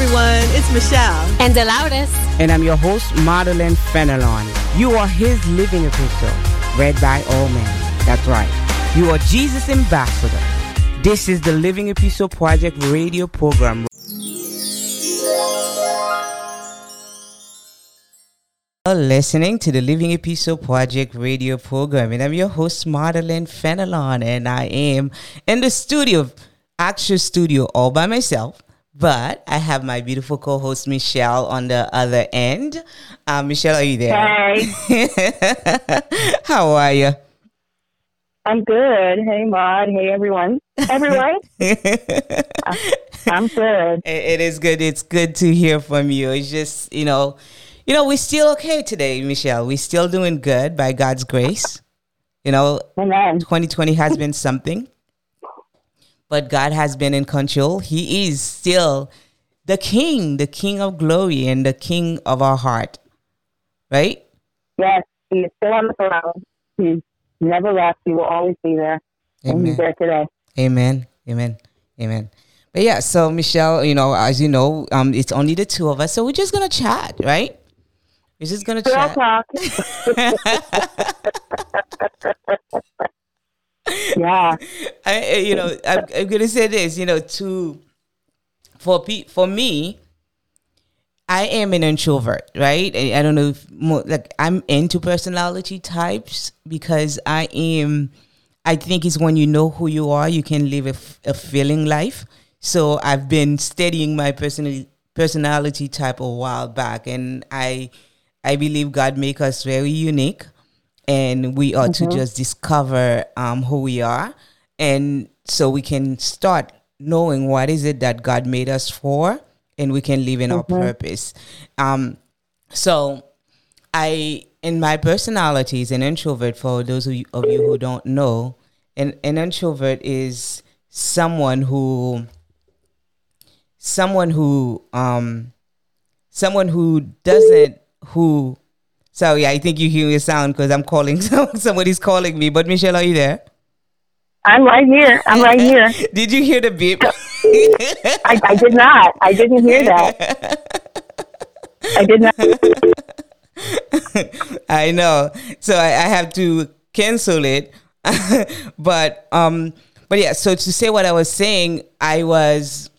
everyone. It's Michelle. And Delauris. And I'm your host, Madeline Fenelon. You are his living epistle, read by all men. That's right. You are Jesus' ambassador. This is the Living Epistle Project radio program. listening to the Living Epistle Project radio program. And I'm your host, Madeline Fenelon, and I am in the studio, actual studio, all by myself. But I have my beautiful co-host Michelle on the other end. Uh, Michelle, are you there? Hey. How are you? I'm good. Hey, Maud. Hey, everyone. Everyone. I'm good. It is good. It's good to hear from you. It's just, you know, you know, we're still okay today, Michelle. We're still doing good by God's grace. You know, Amen. 2020 has been something but God has been in control. He is still the King, the King of glory, and the King of our heart. Right? Yes, He is still on the throne. He's never left. He will always be there. Amen. And He's there today. Amen. Amen. Amen. But yeah, so Michelle, you know, as you know, um, it's only the two of us, so we're just gonna chat, right? We're just gonna chat. Talk. yeah. I, you know, I'm, I'm going to say this, you know, to, for pe- for me, I am an introvert, right? I don't know if more, like I'm into personality types because I am. I think it's when you know who you are, you can live a, a feeling life. So I've been studying my personal personality type a while back, and I I believe God make us very unique and we are mm-hmm. to just discover um, who we are and so we can start knowing what is it that god made us for and we can live in mm-hmm. our purpose um, so i in my personality is an introvert for those of you, of you who don't know an, an introvert is someone who someone who um someone who doesn't who Sorry, I think you hear a sound because I'm calling. Somebody's calling me. But Michelle, are you there? I'm right here. I'm right here. did you hear the beep? I, I did not. I didn't hear that. I did not. I know. So I, I have to cancel it. but um but yeah, so to say what I was saying, I was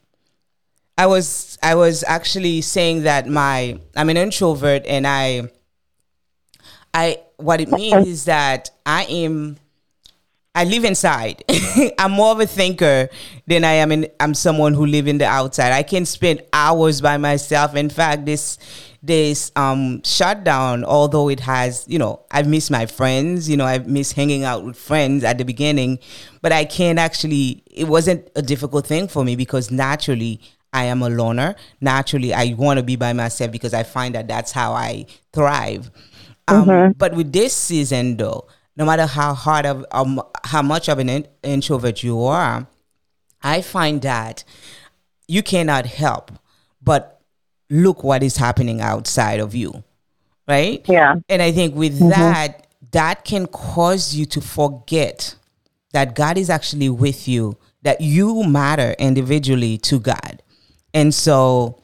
I was I was actually saying that my I'm an introvert and I I what it means is that I am I live inside. I'm more of a thinker than I am in I'm someone who live in the outside. I can spend hours by myself. In fact, this this um shutdown, although it has, you know, I've missed my friends, you know, I've missed hanging out with friends at the beginning, but I can't actually it wasn't a difficult thing for me because naturally I am a loner. Naturally, I want to be by myself because I find that that's how I thrive. Um, mm-hmm. But with this season, though, no matter how hard of um, how much of an in- introvert you are, I find that you cannot help but look what is happening outside of you, right? Yeah. And I think with mm-hmm. that, that can cause you to forget that God is actually with you, that you matter individually to God. And so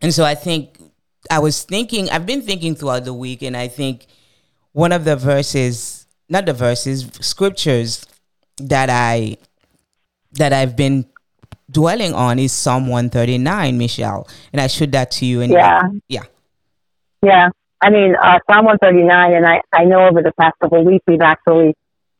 and so I think I was thinking, I've been thinking throughout the week, and I think one of the verses, not the verses, scriptures that I that I've been dwelling on is Psalm 139, Michelle. And I showed that to you. And yeah. Yeah. Yeah. I mean, uh, Psalm 139, and I, I know over the past couple of weeks we've actually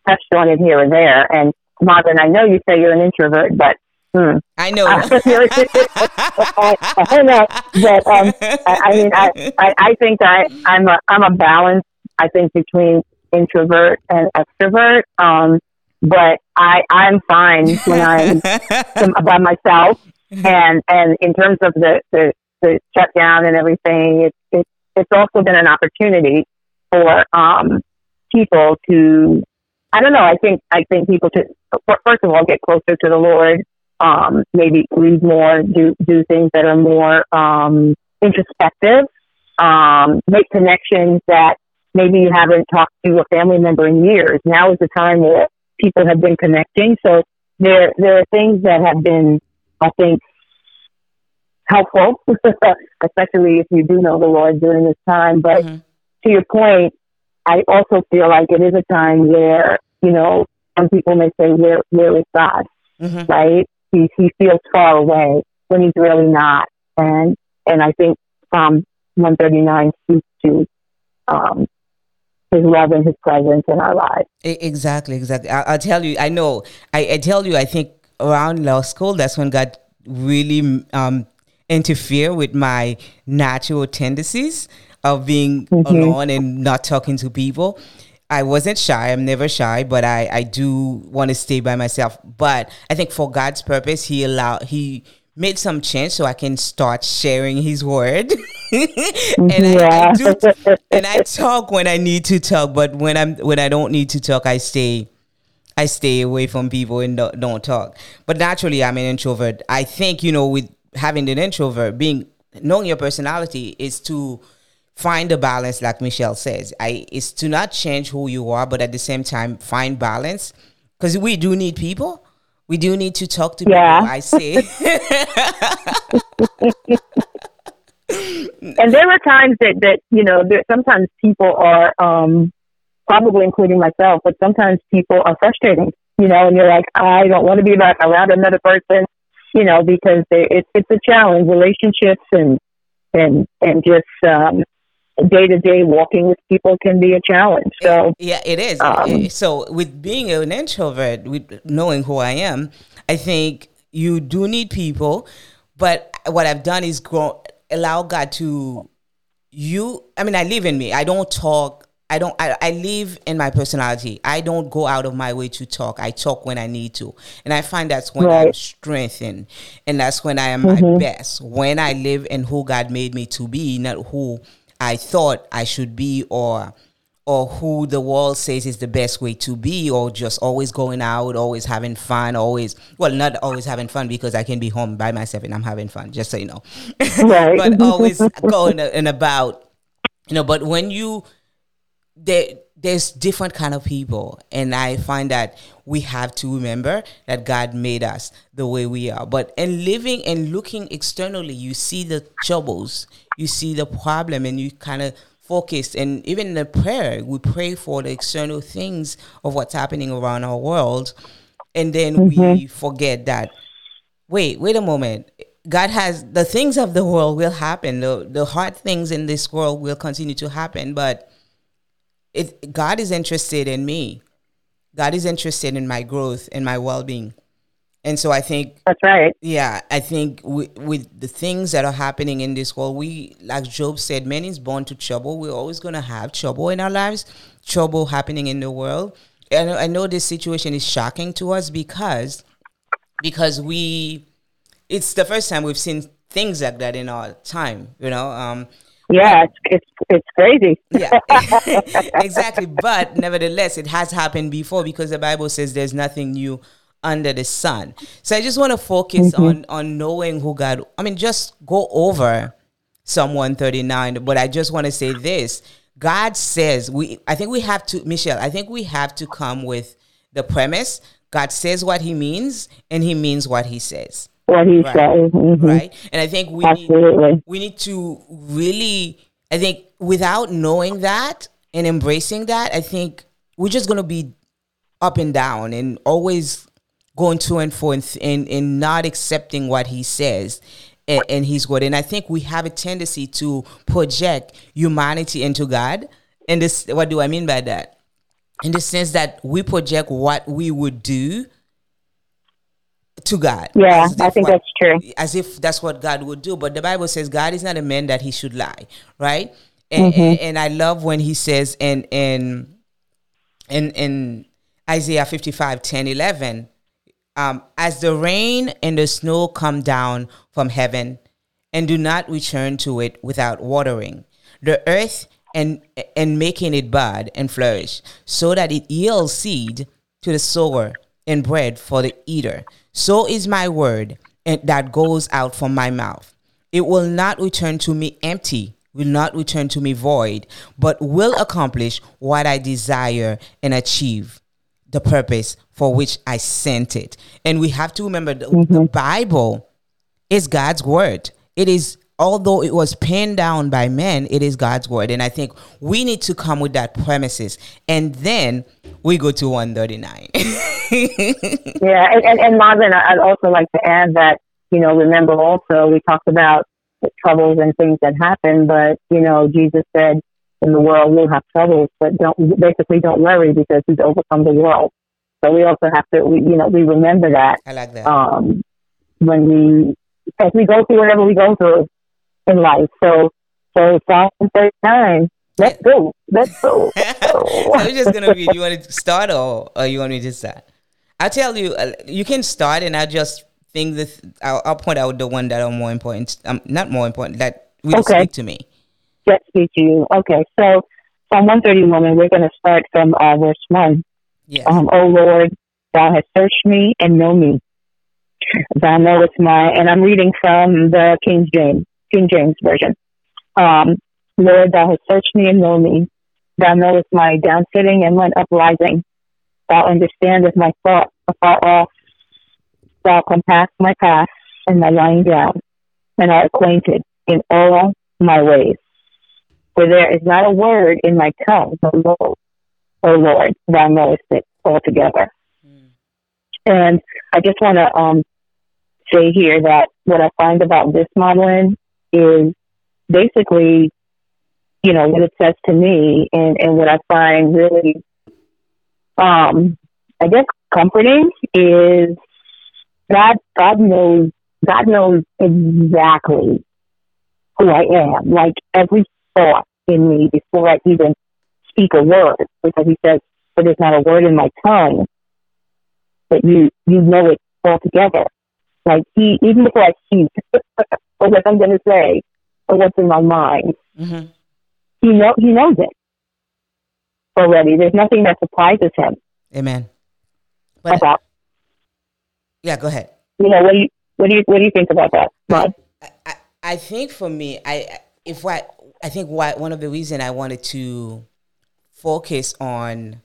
touched on it here and there. And Marvin, I know you say you're an introvert, but Hmm. I know. I, I, know, but um, I, I mean, I, I, I think I, I'm a, I'm a balance. I think between introvert and extrovert. Um, but I, I'm fine when I'm by myself. And and in terms of the the, the shutdown and everything, it's it, it's also been an opportunity for um, people to I don't know. I think I think people to first of all get closer to the Lord um, maybe read more, do do things that are more um, introspective, um, make connections that maybe you haven't talked to a family member in years. Now is the time where people have been connecting. So there there are things that have been, I think, helpful, especially if you do know the Lord during this time. But mm-hmm. to your point, I also feel like it is a time where, you know, some people may say, where, where is God? Mm-hmm. Right? He, he feels far away when he's really not. And, and I think Psalm 139 speaks to, um, his love and his presence in our lives. Exactly, exactly. I, will tell you, I know, I, I, tell you, I think around law school, that's when God really um, interfere with my natural tendencies of being mm-hmm. alone and not talking to people. I wasn't shy. I'm never shy, but I, I do want to stay by myself. But I think for God's purpose, He allowed He made some change so I can start sharing His word. and yeah. I, I do, and I talk when I need to talk, but when I'm when I don't need to talk, I stay I stay away from people and don't, don't talk. But naturally, I'm an introvert. I think you know with having an introvert, being knowing your personality is to find a balance like michelle says. I is to not change who you are but at the same time find balance. Because we do need people. We do need to talk to yeah. people i say and there are times that that you know there sometimes people are um probably including myself but sometimes people are frustrating you know and you're like i don't want to be back around another person you know because they, it's it's a challenge relationships and and and just um day to day walking with people can be a challenge. So yeah, it is. Um, so with being an introvert, with knowing who I am, I think you do need people. But what I've done is grow, allow God to you. I mean, I live in me. I don't talk. I don't. I, I live in my personality. I don't go out of my way to talk. I talk when I need to, and I find that's when right. I'm strengthened, and that's when I am mm-hmm. my best. When I live in who God made me to be, not who I thought I should be or or who the world says is the best way to be or just always going out always having fun always well not always having fun because i can be home by myself and i'm having fun just so you know right. but always going and about you know but when you there there's different kind of people and i find that we have to remember that god made us the way we are. But in living and looking externally you see the troubles you see the problem and you kind of focus. And even in the prayer we pray for the external things of what's happening around our world and then mm-hmm. we forget that wait wait a moment. God has the things of the world will happen. The, the hard things in this world will continue to happen but it, God is interested in me. God is interested in my growth and my well being. And so I think that's right. Yeah, I think with, with, the things that are happening in this world, we, like Job said, man is born to trouble. We're always going to have trouble in our lives, trouble happening in the world. And I know this situation is shocking to us because because we, it's the first time we've seen things like that in our time. You know, um, yeah, it's it's, it's crazy. yeah, exactly. But nevertheless, it has happened before because the Bible says there's nothing new under the sun. So I just want to focus mm-hmm. on on knowing who God. I mean, just go over Psalm 139. But I just want to say this: God says we. I think we have to, Michelle. I think we have to come with the premise: God says what He means, and He means what He says what he right. says. Mm-hmm. Right. And I think we Absolutely. need, we need to really I think without knowing that and embracing that, I think we're just gonna be up and down and always going to and fro and, and, and not accepting what he says and, and his word. And I think we have a tendency to project humanity into God. And this what do I mean by that? In the sense that we project what we would do to God. Yeah, I think what, that's true. As if that's what God would do. But the Bible says God is not a man that he should lie, right? And, mm-hmm. and, and, I love when he says in in in, in Isaiah 55, 10, 11, um, as the rain and the snow come down from heaven and do not return to it without watering, the earth and and making it bud and flourish, so that it yields seed to the sower and bread for the eater. So is my word that goes out from my mouth. It will not return to me empty, will not return to me void, but will accomplish what I desire and achieve the purpose for which I sent it. And we have to remember the, mm-hmm. the Bible is God's word. it is although it was penned down by men, it is God's word. And I think we need to come with that premises. And then we go to 139. yeah. And, and, and Marvin, I'd also like to add that, you know, remember also we talked about the troubles and things that happen, but, you know, Jesus said, in the world we'll have troubles, but don't basically don't worry because he's overcome the world. So we also have to, we, you know, we remember that. I like that. Um, when we, as we go through whatever we go through, in life. So, so Psalm 39. Let's go. Let's go. I'm just gonna Be, You want to start or, or you want me to start? I'll tell you. Uh, you can start, and I'll just think this. I'll, I'll, point out the one that are more important. Um, not more important. That will okay. speak to me. That speak to you. Okay. So Psalm 131, and we're going to start from uh, verse one. Yes. Um, oh Lord, Thou hast searched me and know me. Thou knowest my, and I'm reading from the King James. King James Version. Um, Lord, thou hast searched me and known me. Thou knowest my down sitting and my uprising. Thou understandest my thought afar off. Thou compass my path and my lying down, and art acquainted in all my ways. For there is not a word in my tongue, but lo, O Lord, thou knowest it altogether. Mm. And I just want to um, say here that what I find about this modeling is basically, you know, what it says to me and, and what I find really, um, I guess comforting is God, God knows, God knows exactly who I am. Like every thought in me before I even speak a word, because he says, but there's not a word in my tongue that you, you know it altogether. Like he, even before I speak, or what I'm going to say, or what's in my mind, mm-hmm. he know he knows it already. There's nothing that surprises him. Amen. But about. Yeah, go ahead. You know what do you what do you what do you think about that, I, I, I think for me, I if what I think what one of the reason I wanted to focus on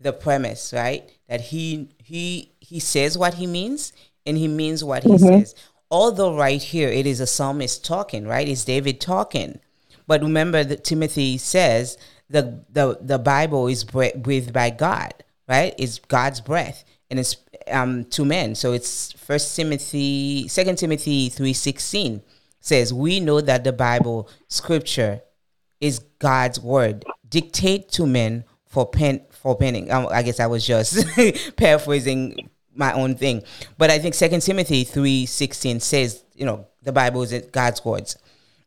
the premise, right? That he he he says what he means and he means what he mm-hmm. says. Although right here it is a psalmist talking, right? It's David talking. But remember that Timothy says the the the Bible is breathed by God, right? It's God's breath and it's um to men. So it's First Timothy, Second Timothy three sixteen says we know that the Bible scripture is God's word, dictate to men for pen for penning. Um, I guess I was just paraphrasing my own thing. But I think Second Timothy three sixteen says, you know, the Bible is God's words,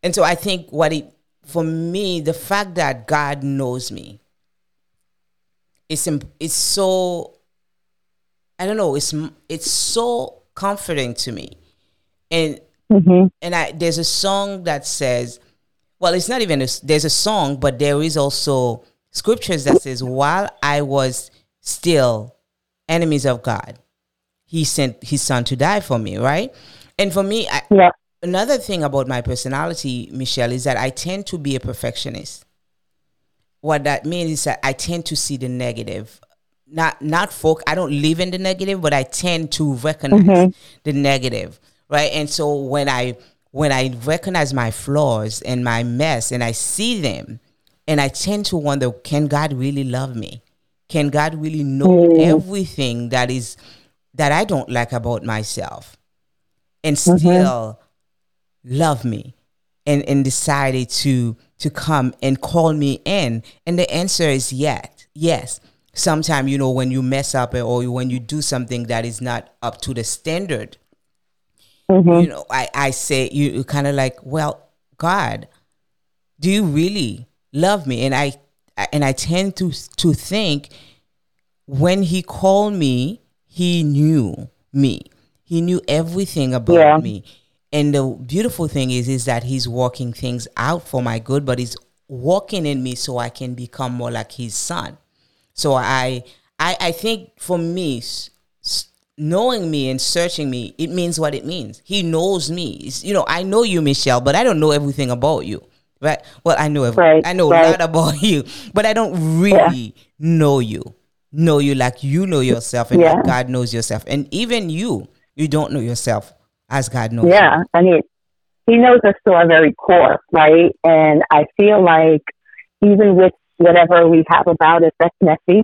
and so I think what it for me, the fact that God knows me, is it's so I don't know, it's it's so comforting to me, and mm-hmm. and I there's a song that says, well, it's not even a, there's a song, but there is also scriptures that says, while I was still enemies of God, he sent his son to die for me, right? And for me, I, yeah. another thing about my personality, Michelle, is that I tend to be a perfectionist. What that means is that I tend to see the negative. Not not folk. I don't live in the negative, but I tend to recognize mm-hmm. the negative, right? And so when I when I recognize my flaws and my mess, and I see them, and I tend to wonder, can God really love me? Can God really know mm. everything that is that I don't like about myself and mm-hmm. still mm-hmm. love me and, and decided to to come and call me in? And the answer is yes. Yes. Sometimes, you know, when you mess up or when you do something that is not up to the standard, mm-hmm. you know, I, I say, you kind of like, well, God, do you really love me? And I, and I tend to, to think when he called me, he knew me. He knew everything about yeah. me. And the beautiful thing is is that he's working things out for my good, but he's working in me so I can become more like his son. So I I I think for me knowing me and searching me, it means what it means. He knows me. It's, you know, I know you, Michelle, but I don't know everything about you. Right? Well, I know right, I know right. a lot about you, but I don't really yeah. know you know you like you know yourself and yeah. like God knows yourself. And even you, you don't know yourself as God knows. Yeah. You. I mean, he knows us to our very core, right? And I feel like even with whatever we have about us that's messy,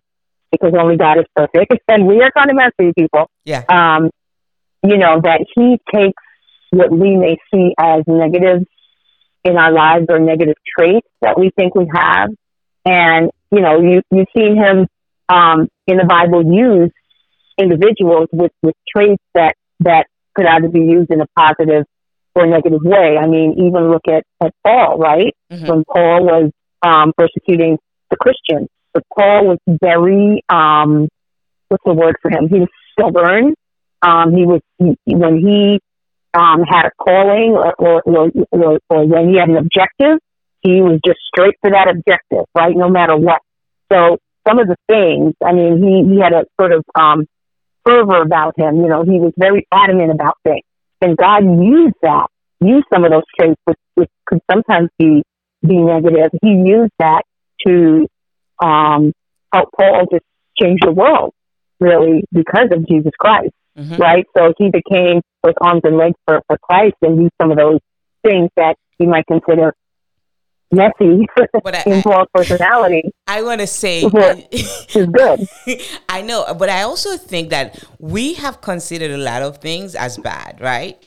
because only God is perfect, and we are kind of messy people. Yeah. Um, you know that He takes what we may see as negative in our lives or negative traits that we think we have, and you know you you've seen Him um, in the Bible use individuals with with traits that that could either be used in a positive or negative way. I mean, even look at, at Paul, right? Mhm. When Paul was um, persecuting the Christians, but Paul was very, um, what's the word for him? He was stubborn. Um, he was, he, when he um, had a calling or, or, or, or, or when he had an objective, he was just straight for that objective, right? No matter what. So some of the things, I mean, he, he had a sort of um, fervor about him. You know, he was very adamant about things. And God used that, used some of those traits, which, which could sometimes be, be negative. He used that to um, help Paul just change the world, really, because of Jesus Christ, Mhm. right? So he became with arms and legs for, for Christ and used some of those things that you might consider messy But I- in Paul's personality, I want to say, is good. I know, but I also think that we have considered a lot of things as bad, right?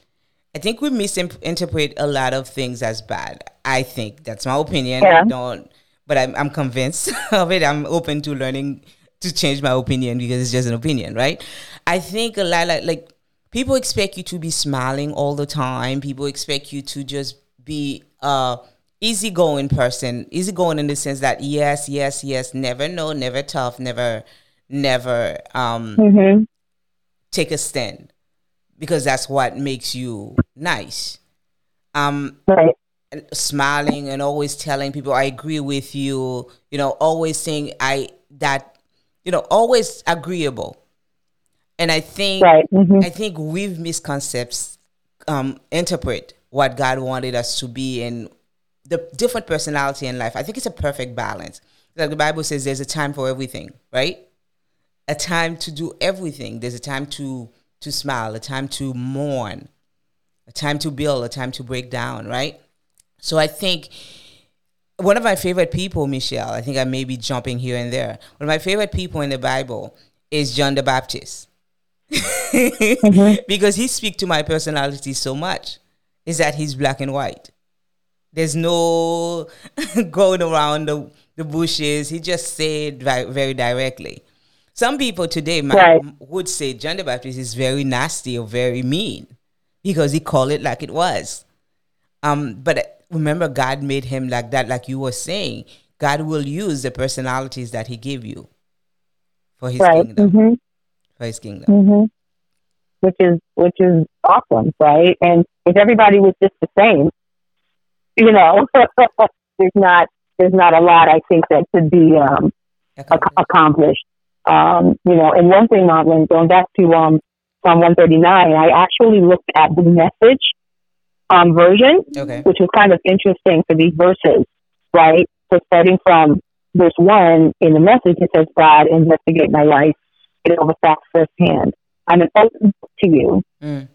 I think we misinterpret a lot of things as bad. I think that's my opinion. Yeah. Don't, but I'm, I'm convinced of it. I'm open to learning to change my opinion because it's just an opinion, right? I think a lot like, like people expect you to be smiling all the time. People expect you to just be uh easygoing person. Easygoing in the sense that yes, yes, yes, never no, never tough, never, never um hmm take a stand because that's what makes you nice. Um, Right. smiling and always telling people I agree with you. You know, always saying I that you know always agreeable. And I think Right. hmm I think we've misconcepts um, interpret what God wanted us to be and the different personality in life. I think it's a perfect balance. Like the Bible says, there's a time for everything, right? A time to do everything. There's a time to to smile, a time to mourn, a time to build, a time to break down, right? So I think one of my favorite people, Michelle, I think I may be jumping here and there. One of my favorite people in the Bible is John the Baptist. Mm-hmm. because he speaks to my personality so much is that he's black and white. There's no going around the, the bushes. He just said very, very directly. Some people today might, Right. would say John the Baptist is very nasty or very mean because he called it like it was. Um, but remember, God made him like that, like you were saying. God will use the personalities that He gave you for His Right. kingdom. hmm For His kingdom. hmm Which is which is awesome, right? And if everybody was just the same, you know, there's not there's not a lot I think that could be um, ac- accomplished. Um, you know, and one thing, Marlon, going back to um, Psalm 139, I actually looked at the message um, version, Okay. which was kind of interesting for these verses, right? So starting from verse one in the message, it says, God, investigate my life. It over facts firsthand. I'm an open book to you, Mm.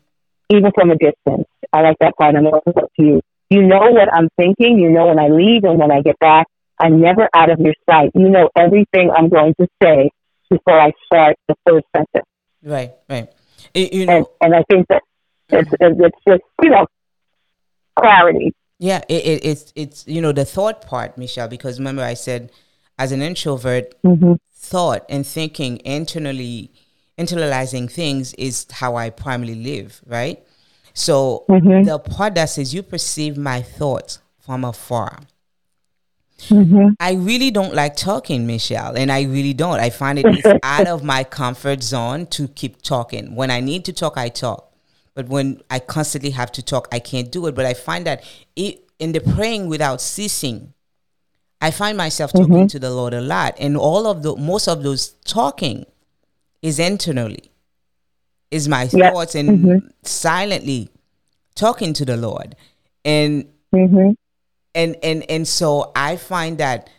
even from a distance. I like that part. I'm an open book to you. You know what I'm thinking. You know when I leave and when I get back. I'm never out of your sight. You know everything I'm going to say before I start the first sentence. Right. Right. You And, know. and I think that it's, it's just, you know, clarity. Yeah. It, it, it's it's you know the thought part, Michelle. Because remember, I said as an introvert, Mm-hmm. thought and thinking internally, internalizing things is how I primarily live. Right. So Mhm. the part that says you perceive my thoughts from afar. Mm-hmm. I really don't like talking, Michelle, and I really don't. I find it is out of my comfort zone to keep talking. When I need to talk, I talk. But when I constantly have to talk, I can't do it. But I find that it, in the praying without ceasing, I find myself talking to the Lord a lot, and all of the most of those talking is internally, is my Yeah. thoughts and silently talking to the Lord, and Mm-hmm. and and and so I find that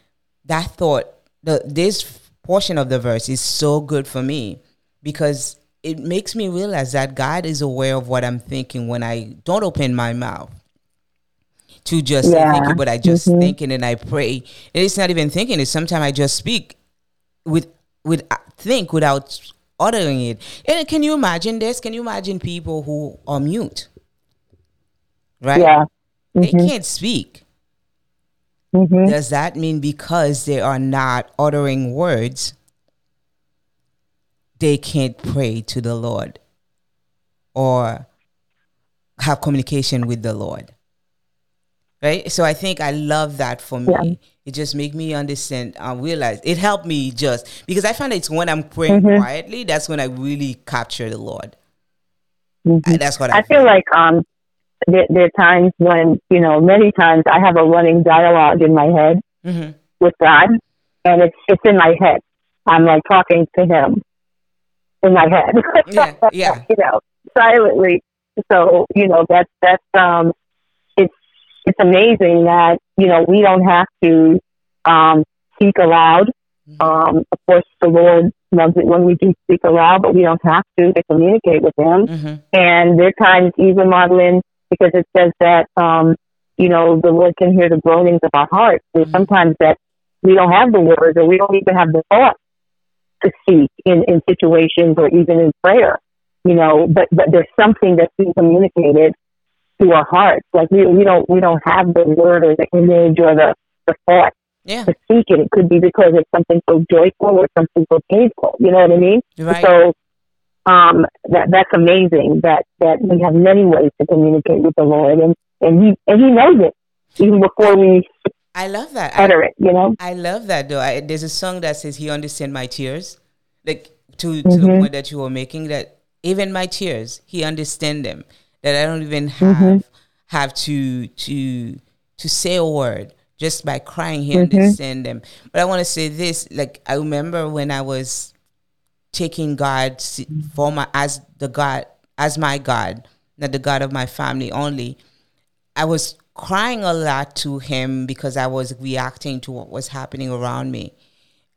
that thought the this portion of the verse is so good for me because it makes me realize that God is aware of what I'm thinking when I don't open my mouth. to just yeah. you, but I just mm-hmm. thinking and I pray. And it's not even thinking. It's sometimes I just speak with with think without uttering it. And can you imagine this? Can you imagine people who are mute? Right? Yeah. Mm-hmm. They can't speak. Mm-hmm. Does that mean because they are not uttering words, they can't pray to the Lord or have communication with the Lord? Right? So I think I love that for me. Yeah. It just make me understand and realize it helped me just because I find it's when I'm praying mm-hmm. quietly, that's when I really capture the Lord. Mm-hmm. That's what I, I feel like um there, there, are times when, you know, many times I have a running dialogue in my head mm-hmm. with God, and it's it's in my head. I'm like talking to Him in my head. yeah, yeah. you know, silently. So you know that's that's um, it's amazing that you know we don't have to um, speak aloud. Mm-hmm. Um, of course, the Lord loves it when we do speak aloud, but we don't have to to communicate with Him. Mm-hmm. And there are times, even Madeline, because it says that, um, you know, the Lord can hear the groanings of our hearts. And mm-hmm. sometimes that we don't have the words or we don't even have the thought to speak in, in situations or even in prayer, you know, but, but there's something that's being communicated to our hearts. Like we, we don't, we don't have the word or the image or the, the thought yeah. to speak it. It could be because it's something so joyful or something so painful. You know what I mean? Right. So um, that that's amazing. That that we have many ways to communicate with the Lord, and and he and he knows it even before we. I love that. Utter I, it, you know. I love that though. I, there's a song that says He understands my tears, like to to mm-hmm. the point that you were making. That even my tears, He understands them. That I don't even have mm-hmm. have to to to say a word just by crying. He mm-hmm. understands them. But I want to say this. Like I remember when I was taking God for my as the God as my God, not the God of my family only. I was crying a lot to him because I was reacting to what was happening around me.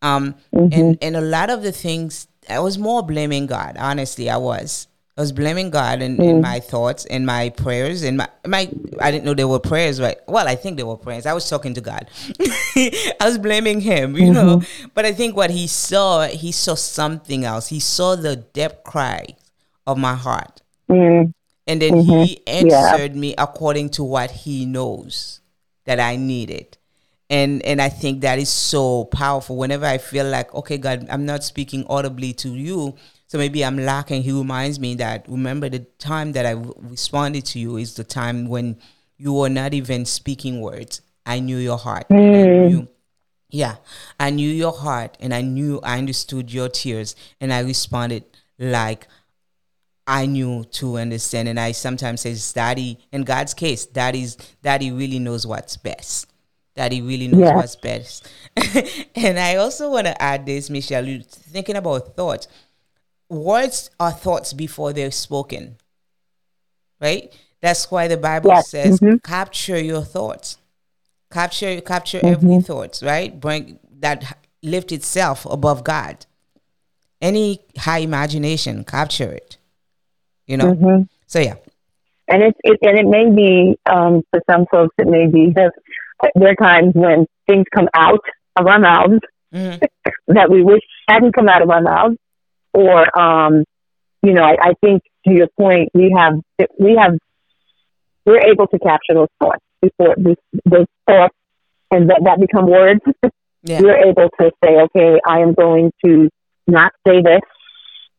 Um, mm-hmm. and, and a lot of the things, I was more blaming God. Honestly, I was. I was blaming God in, mm. in my thoughts, in my prayers, in my my. I didn't know there were prayers, right? Well, I think there were prayers. I was talking to God. I was blaming Him, you mm-hmm. know. But I think what He saw, He saw something else. He saw the depth cry of my heart, mm. and then mm-hmm. He answered yeah. me according to what He knows that I needed and and I think that is so powerful. Whenever I feel like, okay, God, I'm not speaking audibly to you, so maybe I'm lacking. He reminds me that remember the time that I responded to you is the time when you were not even speaking words. I knew your heart. Mm. I knew, yeah, I knew your heart, and I knew I understood your tears, and I responded like I knew to understand. And I sometimes say, "Daddy." In God's case, Daddy's Daddy really knows what's best. Daddy really knows yeah. what's best. and I also want to add this, Michelle. Thinking about thoughts words are thoughts before they're spoken. Right? That's why the Bible yes. says mm-hmm. capture your thoughts. Capture capture mm-hmm. every thoughts, right? Bring that lift itself above God. Any high imagination, capture it. You know? Mm-hmm. So yeah. And it, it and it may be um, for some folks it may be that there are times when things come out of our mouths mm-hmm. that we wish hadn't come out of our mouths or um, you know, I, I think to your point, we have we have we're able to capture those thoughts before those thoughts and that, that become words. Yeah. We're able to say, okay, I am going to not say this,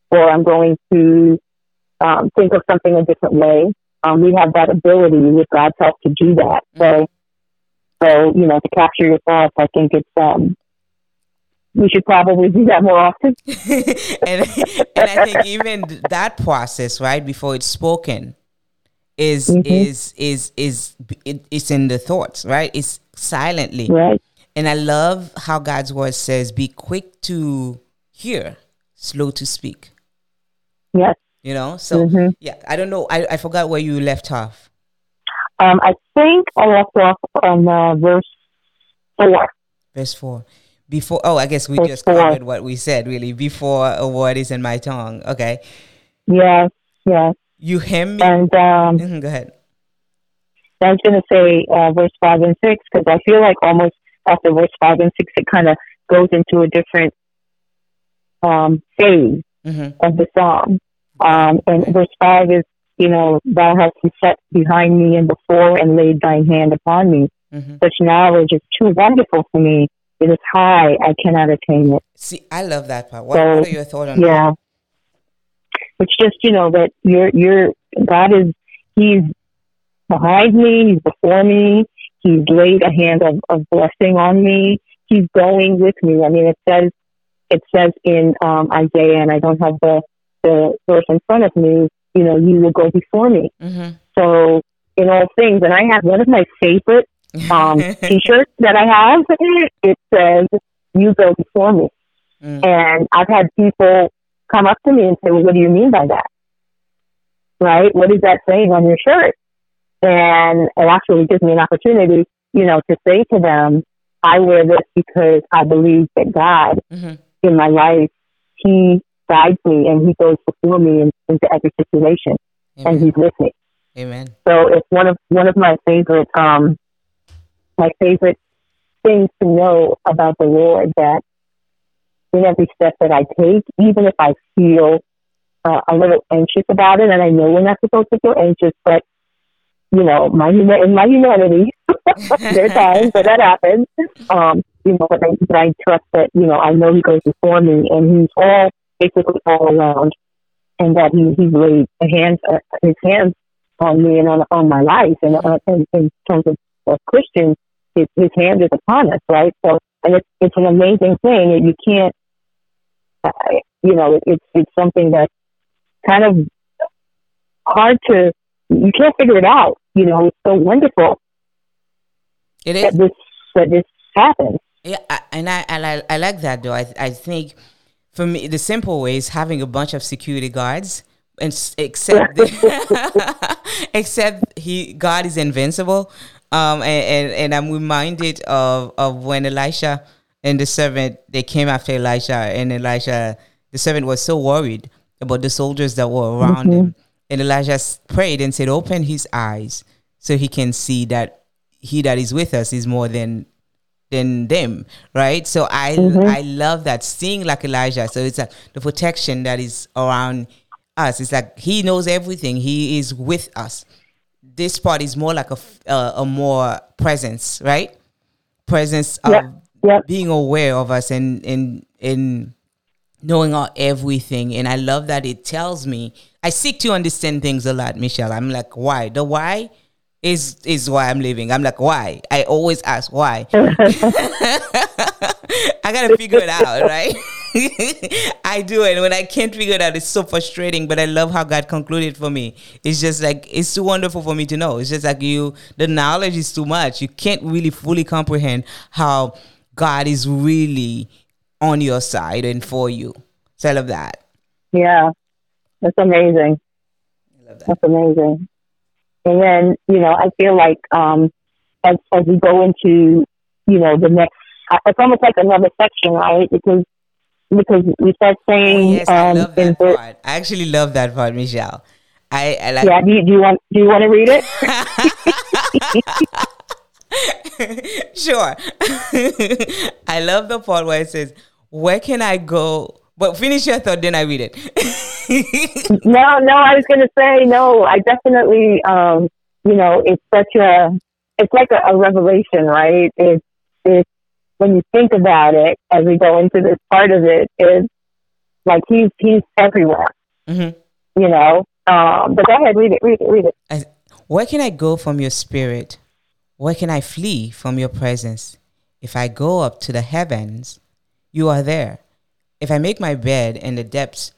or I'm going to um, think of something a different way. Um, we have that ability with God's help to do that. Mm-hmm. So, so you know, to capture your thoughts, I think it's um, we should probably do that more often. and, and I think even that process, right, before it's spoken, is mm-hmm. is is is it, it's in the thoughts, right? It's silently, right. And I love how God's word says, "Be quick to hear, slow to speak." Yes. You know, so mm-hmm. yeah, I don't know. I, I forgot where you left off. Um, I think I left off on uh, verse four. Verse four before oh i guess we before. just covered what we said really before a word is in my tongue okay yes yes you me and um, mm-hmm, go ahead I was going to say uh, verse five and six because I feel like almost after verse five and six, it kind of goes into a different um, phase mm-hmm. of the psalm. Um, and verse five is, you know, thou hast set behind me and before and laid thine hand upon me. Mm-hmm. Such knowledge is too wonderful for me. It is high; I cannot attain it. See, I love that part. What, so, what are your thoughts on yeah. that? It's just you know that you're you're God is He's behind me, He's before me, He's laid a hand of, of blessing on me. He's going with me. I mean, it says it says in um, Isaiah, and I don't have the the verse in front of me. You know, you will go before me. Mm-hmm. So in all things, and I have one of my favorite um, T-shirt that I have. It says "You go before me," mm. and I've had people come up to me and say, "Well, what do you mean by that?" Right? What is that saying on your shirt? And it actually gives me an opportunity, you know, to say to them, I wear this because I believe that God mm-hmm. in my life, He guides me and He goes before me in, into every situation, Amen. and He's with me. Amen. So it's one of one of my favorite um my favorite things to know about the Lord that in every step that I take, even if I feel uh, a little anxious about it, and I know we're not supposed to feel anxious, but you know, my in my humanity, there are times that that happens. Um, you know, but I, but I trust that you know I know He goes before me, and He's all basically all around, and that He He's laid a hands uh, His hands on me and on on my life, and uh, in, in terms of, of Christians, His His hand is upon us, right? So, and it's it's an amazing thing, and you can't, uh, you know, it's it's something that's kind of hard to you can't figure it out. You know, it's so wonderful. It is that this that this happens. Yeah, and I, I I like that though. I I think for me the simple way is having a bunch of security guards and except except he God is invincible. Um, and, and, and I'm reminded of of when Elisha and the servant they came after Elisha and Elisha the servant was so worried about the soldiers that were around mm-hmm. him and Elijah prayed and said, Open his eyes so he can see that he that is with us is more than than them. Right? So I mm-hmm. I love that. Seeing like Elijah. So it's like the protection that is around us. It's like he knows everything. He is with us. This part is more like a, uh, a more presence, right? Presence of yep. Yep. being aware of us and and and knowing our everything. And I love that it tells me I seek to understand things a lot, Michelle. I'm like, why? The why is is why I'm living. I'm like, why? I always ask why. I gotta figure it out, right? I do it. When I can't figure it out, it's so frustrating. But I love how God concluded for me. It's just like it's too wonderful for me to know. It's just like you, the knowledge is too much. You can't really fully comprehend how God is really on your side and for you. So I love that. Yeah. That's amazing. That. That's amazing. And then, you know, I feel like um, as as we go into, you know, the next, it's almost like another section, right? Because because we start saying, oh, yes, um, I love that part. I actually love that part, Michelle. I, I like. Yeah. Do you, do you want Do you want to read it? sure. I love the part where it says, "Where can I go?" But finish your thought, then I read it. no, no, I was going to say no. I definitely, um, you know, it's such a, it's like a, a revelation, right? It's, it's when you think about it as we go into this part of it, is like he's he's everywhere. Mm-hmm. You know, um, but go ahead, read it, read it, read it. Where can I go from your spirit? Where can I flee from your presence? If I go up to the heavens, you are there. If I make my bed in the depths,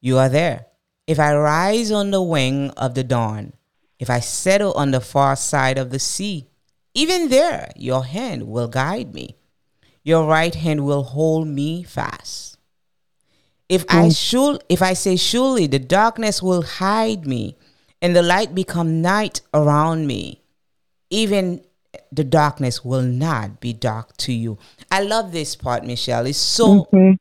you are there. If I rise on the wing of the dawn, if I settle on the far side of the sea, even there your hand will guide me. Your right hand will hold me fast. If I should if I say surely the darkness will hide me and the light become night around me, even the darkness will not be dark to you. I love this part, Michelle. It's so mm-hmm.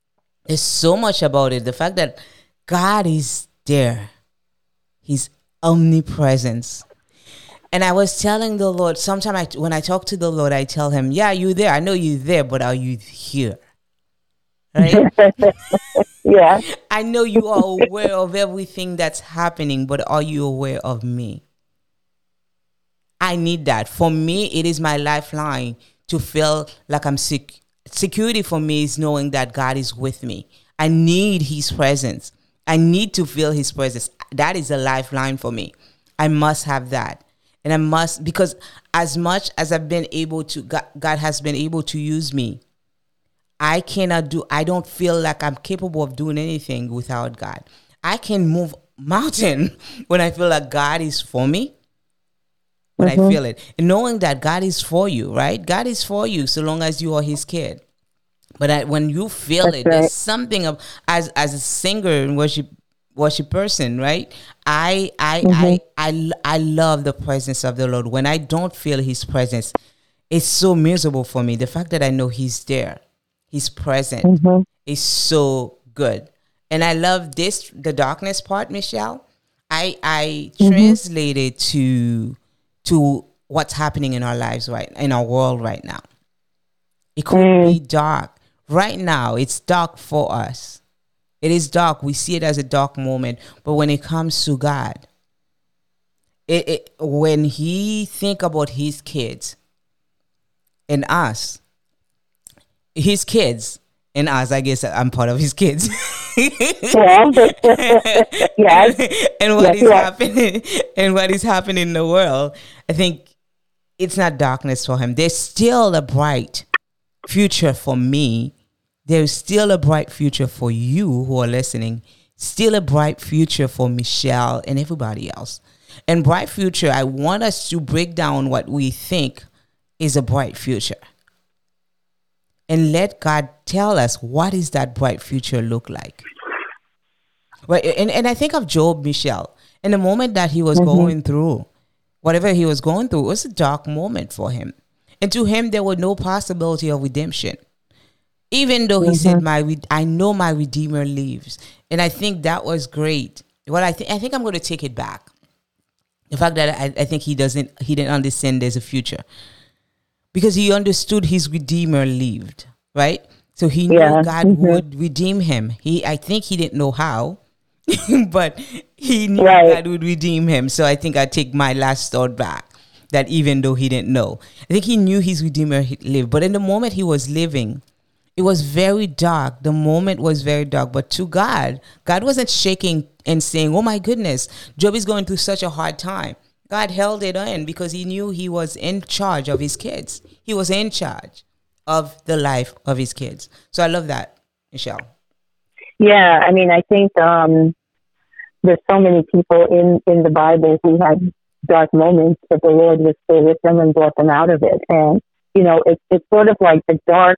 There's so much about it. The fact that God is there, His omnipresence. And I was telling the Lord, sometimes I, when I talk to the Lord, I tell him, Yeah, you're there. I know you're there, but are you here? Right? yeah. I know you are aware of everything that's happening, but are you aware of me? I need that. For me, it is my lifeline to feel like I'm sick. Security for me is knowing that God is with me. I need His presence. I need to feel His presence. That is a lifeline for me. I must have that. And I must, because as much as I've been able to, God, God has been able to use me, I cannot do, I don't feel like I'm capable of doing anything without God. I can move mountain when I feel like God is for me when mm-hmm. I feel it. And knowing that God is for you, right? God is for you so long as you are his kid. But I, when you feel That's it, right. there's something of as as a singer and worship worship person, right? I I, mm-hmm. I I I love the presence of the Lord. When I don't feel his presence, it's so miserable for me. The fact that I know he's there, he's present mm-hmm. is so good. And I love this the darkness part, Michelle. I I mm-hmm. translated to to what's happening in our lives right in our world right now. It could mm. be dark. Right now, it's dark for us. It is dark. We see it as a dark moment. But when it comes to God, it, it when he think about his kids and us, his kids and us, I guess I'm part of his kids. yes. and what yes, is yes. happening and what is happening in the world, I think it's not darkness for him. There's still a bright future for me. There's still a bright future for you who are listening. Still a bright future for Michelle and everybody else. And bright future, I want us to break down what we think is a bright future and let God tell us what is that bright future look like. Right, and, and I think of Job, Michelle, in the moment that he was mm-hmm. going through, whatever he was going through, it was a dark moment for him. And to him, there was no possibility of redemption. Even though he mm-hmm. said, "My, I know my Redeemer lives," and I think that was great. Well, I think I think I'm going to take it back. The fact that I, I think he doesn't, he didn't understand there's a future because he understood his redeemer lived, right? So he knew yeah. God mm-hmm. would redeem him. He I think he didn't know how, but he knew right. God would redeem him. So I think I take my last thought back. That even though he didn't know, I think he knew his redeemer lived. But in the moment he was living, it was very dark. The moment was very dark. But to God, God wasn't shaking and saying, "Oh my goodness, Job is going through such a hard time." God held it in because he knew he was in charge of his kids. He was in charge of the life of his kids. So I love that, Michelle. Yeah, I mean, I think um, there's so many people in, in the Bible who had dark moments, but the Lord was still with them and brought them out of it. And, you know, it, it's sort of like the dark,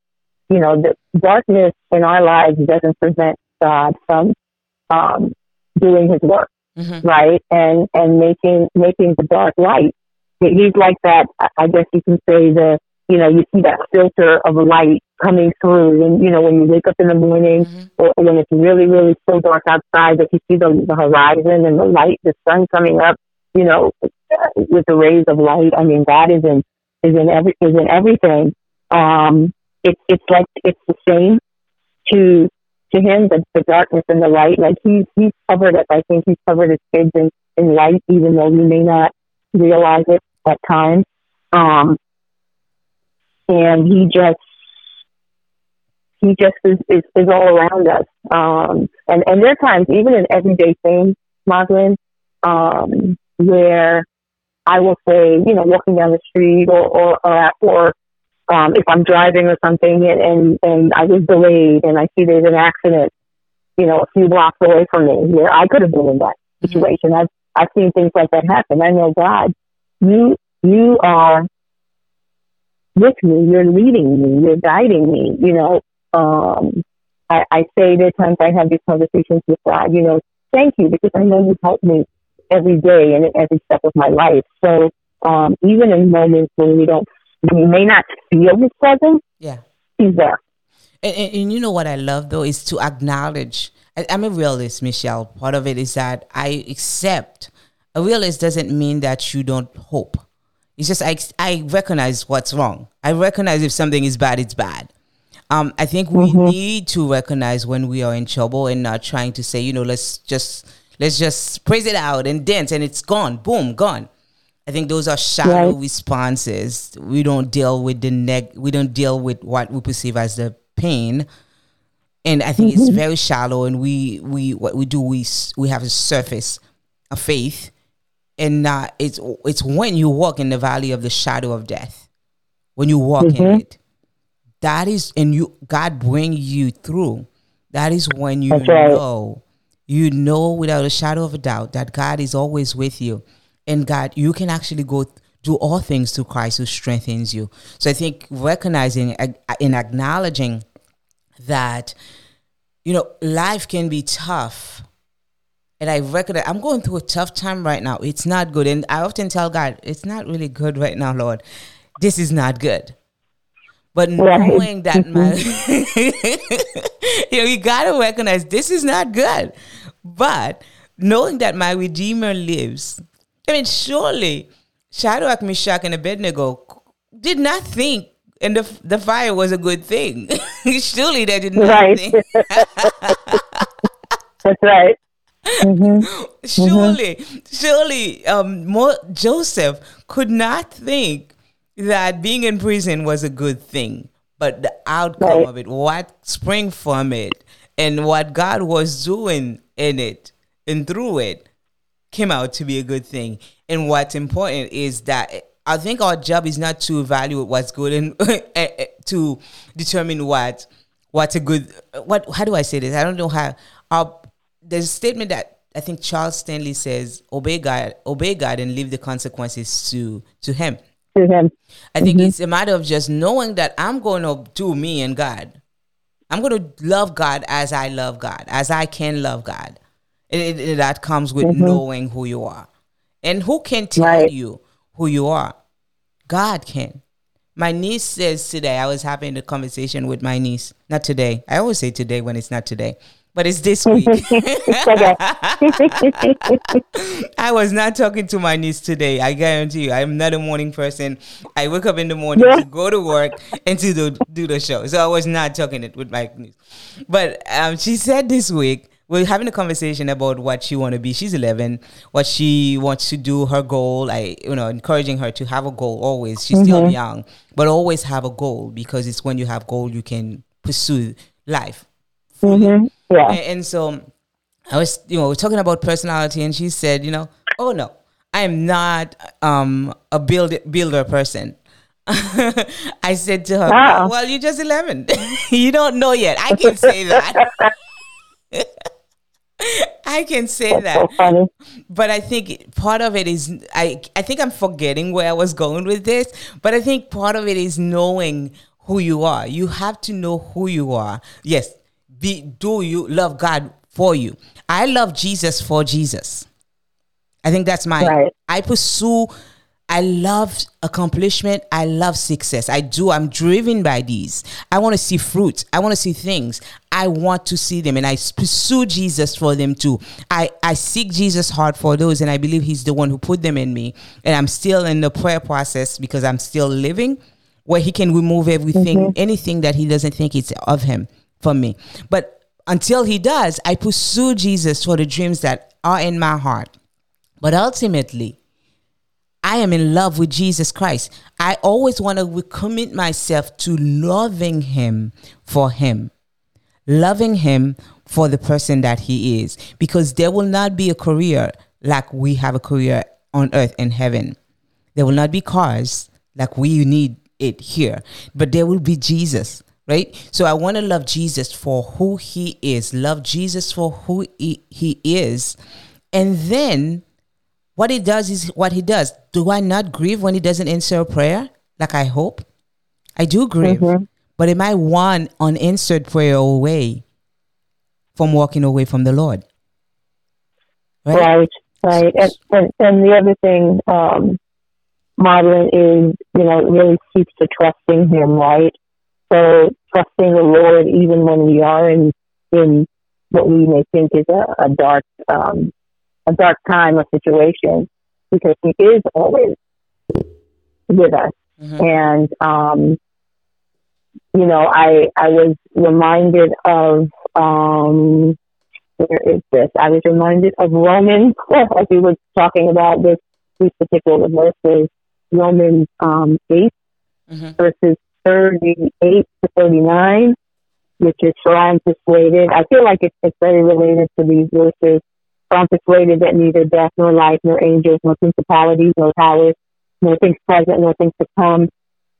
you know, the darkness in our lives doesn't prevent God from um, doing his work mm-hmm. right? And and making making the dark light. He's like that. I guess you can say the you know you see that filter of light coming through, and you know when you wake up in the morning, mm-hmm. or when it's really really so dark outside that you see the the horizon and the light, the sun coming up, you know, with the rays of light. I mean God is in is in every is in everything. Um, it's it's like it's the same to to him the, the darkness and the light. Like he's he's covered it. I think he's covered his kids in, in light, even though we may not realize it at times. Um, and he just he just is, is, is all around us. Um, and and there are times, even in everyday things, Margaret, um, where I will say, you know, walking down the street or or or, at, or um, if I'm driving or something and, and, and I was delayed and I see there's an accident, you know, a few blocks away from me where I could have been in that mm-hmm. situation. Mm-hmm. I've, I've seen things like that happen. I know God, you, you are with me. You're leading me. You're guiding me. You know, um, I, I say there times I have these conversations with God, you know, thank you because I know you help me every day and in every step of my life. So, um, even in moments when we don't we may not feel his presence. Yeah. He's there. And, and, and, you know what I love though is to acknowledge. I, I'm a realist, Michelle. Part of it is that I accept a realist doesn't mean that you don't hope. It's just I, I recognize what's wrong. I recognize if something is bad, it's bad. Um, I think we mm-hmm. need to recognize when we are in trouble and not trying to say, you know, let's just let's just praise it out and dance and it's gone, boom, gone. I think those are shallow right. responses. We don't deal with the neg. We don't deal with what we perceive as the pain, and I think mm-hmm. it's very shallow. And we we what we do we we have a surface a faith, and uh, it's it's when you walk in the valley of the shadow of death, when you walk mm-hmm. in it, that is, and you God bring you through. That is when you right. know, you know without a shadow of a doubt that God is always with you and God, you can actually go do all things through Christ who strengthens you. So I think recognizing uh, and acknowledging that, you know, life can be tough. And I recognize I'm going through a tough time right now. It's not good. And I often tell God, it's not really good right now, Lord. This is not good. But knowing right. that my you know, you gotta recognize this is not good. But knowing that my Redeemer lives I mean, surely Shadrach, Meshach, and Abednego did not think and the the fire was a good thing. surely they did not right. think. That's right. Mm-hmm. Surely, mm-hmm. surely, um, Mo- Joseph could not think that being in prison was a good thing, but the outcome right. of it, what sprang from it, and what God was doing in it and through it, came out to be a good thing. And what's important is that I think our job is not to evaluate what's good and eh, eh, to determine what what's a good what how do I say this? I don't know how our there's a statement that I think Charles Stanley says, obey God, obey God and leave the consequences to to him. To him. I think mm-hmm. it's a matter of just knowing that I'm going to do me and God. I'm going to love God as I love God, as I can love God. It, it, that comes with mm-hmm. knowing who you are. And who can tell right. you who you are? God can. My niece says today, I was having a conversation with my niece. Not today. I always say today when it's not today, but it's this week. I was not talking to my niece today. I guarantee you, I'm not a morning person. I wake up in the morning yeah. to go to work and to do, do the show. So I was not talking it with my niece. But um, she said this week, we're having a conversation about what she want to be. She's 11, what she wants to do, her goal. I, you know, encouraging her to have a goal always. She's mm-hmm. still young, but always have a goal because it's when you have goal you can pursue life. Mm-hmm. Yeah. And, and, so I was, you know, we're talking about personality, and she said, you know, oh no, I am not um, a build builder person. I said to her, wow. well, you're just 11. you don't know yet. I can say that. I can say That's that. So but I think part of it is I I think I'm forgetting where I was going with this, but I think part of it is knowing who you are. You have to know who you are. Yes, be do you love God for you. I love Jesus for Jesus. I think that's my right. I pursue I love accomplishment. I love success. I do. I'm driven by these. I want to see fruit. I want to see things. I want to see them and I pursue Jesus for them too. I, I seek Jesus hard for those and I believe He's the one who put them in me. And I'm still in the prayer process because I'm still living where He can remove everything, mm-hmm. anything that He doesn't think it's of Him for me. But until He does, I pursue Jesus for the dreams that are in my heart. But ultimately, I am in love with Jesus Christ. I always want to commit myself to loving Him for Him, loving Him for the person that He is, because there will not be a career like we have a career on earth in heaven. There will not be cars like we need it here, but there will be Jesus, right? So I want to love Jesus for who He is, love Jesus for who He, he is, and then what he does is what he does. Do I not grieve when he doesn't answer a prayer like I hope? I do grieve. Mm-hmm. But am I one unanswered prayer away from walking away from the Lord? Right, right. right. And, and, and, the other thing, um, modeling is, you know, it really keeps to trusting Him, right? So trusting the Lord even when we are in, in what we may think is a, a dark um, a dark time or situation because He is always with us. Mm-hmm. And um, you know, I I was reminded of um, where is this? I was reminded of Romans as we were talking about this these particular verses, Romans um, 8 mm-hmm. verses thirty eight to thirty nine, which is for I'm persuaded. I feel like it's, it's very related to these verses. I'm persuaded that neither death nor life nor angels nor principalities nor powers nor things present nor things to come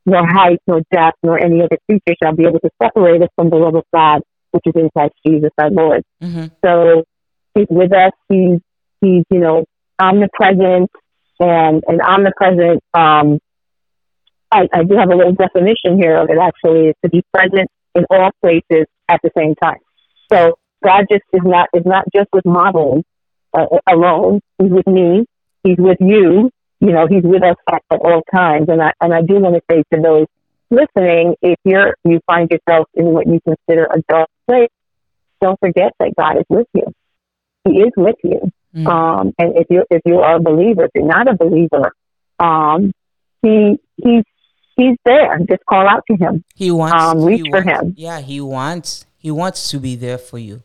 nor height, nor depth, nor any other creature shall be able to separate us from the love of God, which is in Christ Jesus our Lord. Mm-hmm. So he's with us. He's, he's, you know, omnipresent and, and omnipresent, um, I, I do have a little definition here of it actually, is to be present in all places at the same time. So God just is not, is not just with modeling uh, alone. He's with me. He's with you you know, he's with us at, at all times. And I, and I do want to say to those listening, if you're, you find yourself in what you consider a dark place, don't forget that God is with you. He is with you. Mm. Um, and if you if you are a believer, if you're not a believer, um, he he's he's there. Just call out to him. He wants um, reach he for wants, him. Yeah, he wants he wants to be there for you.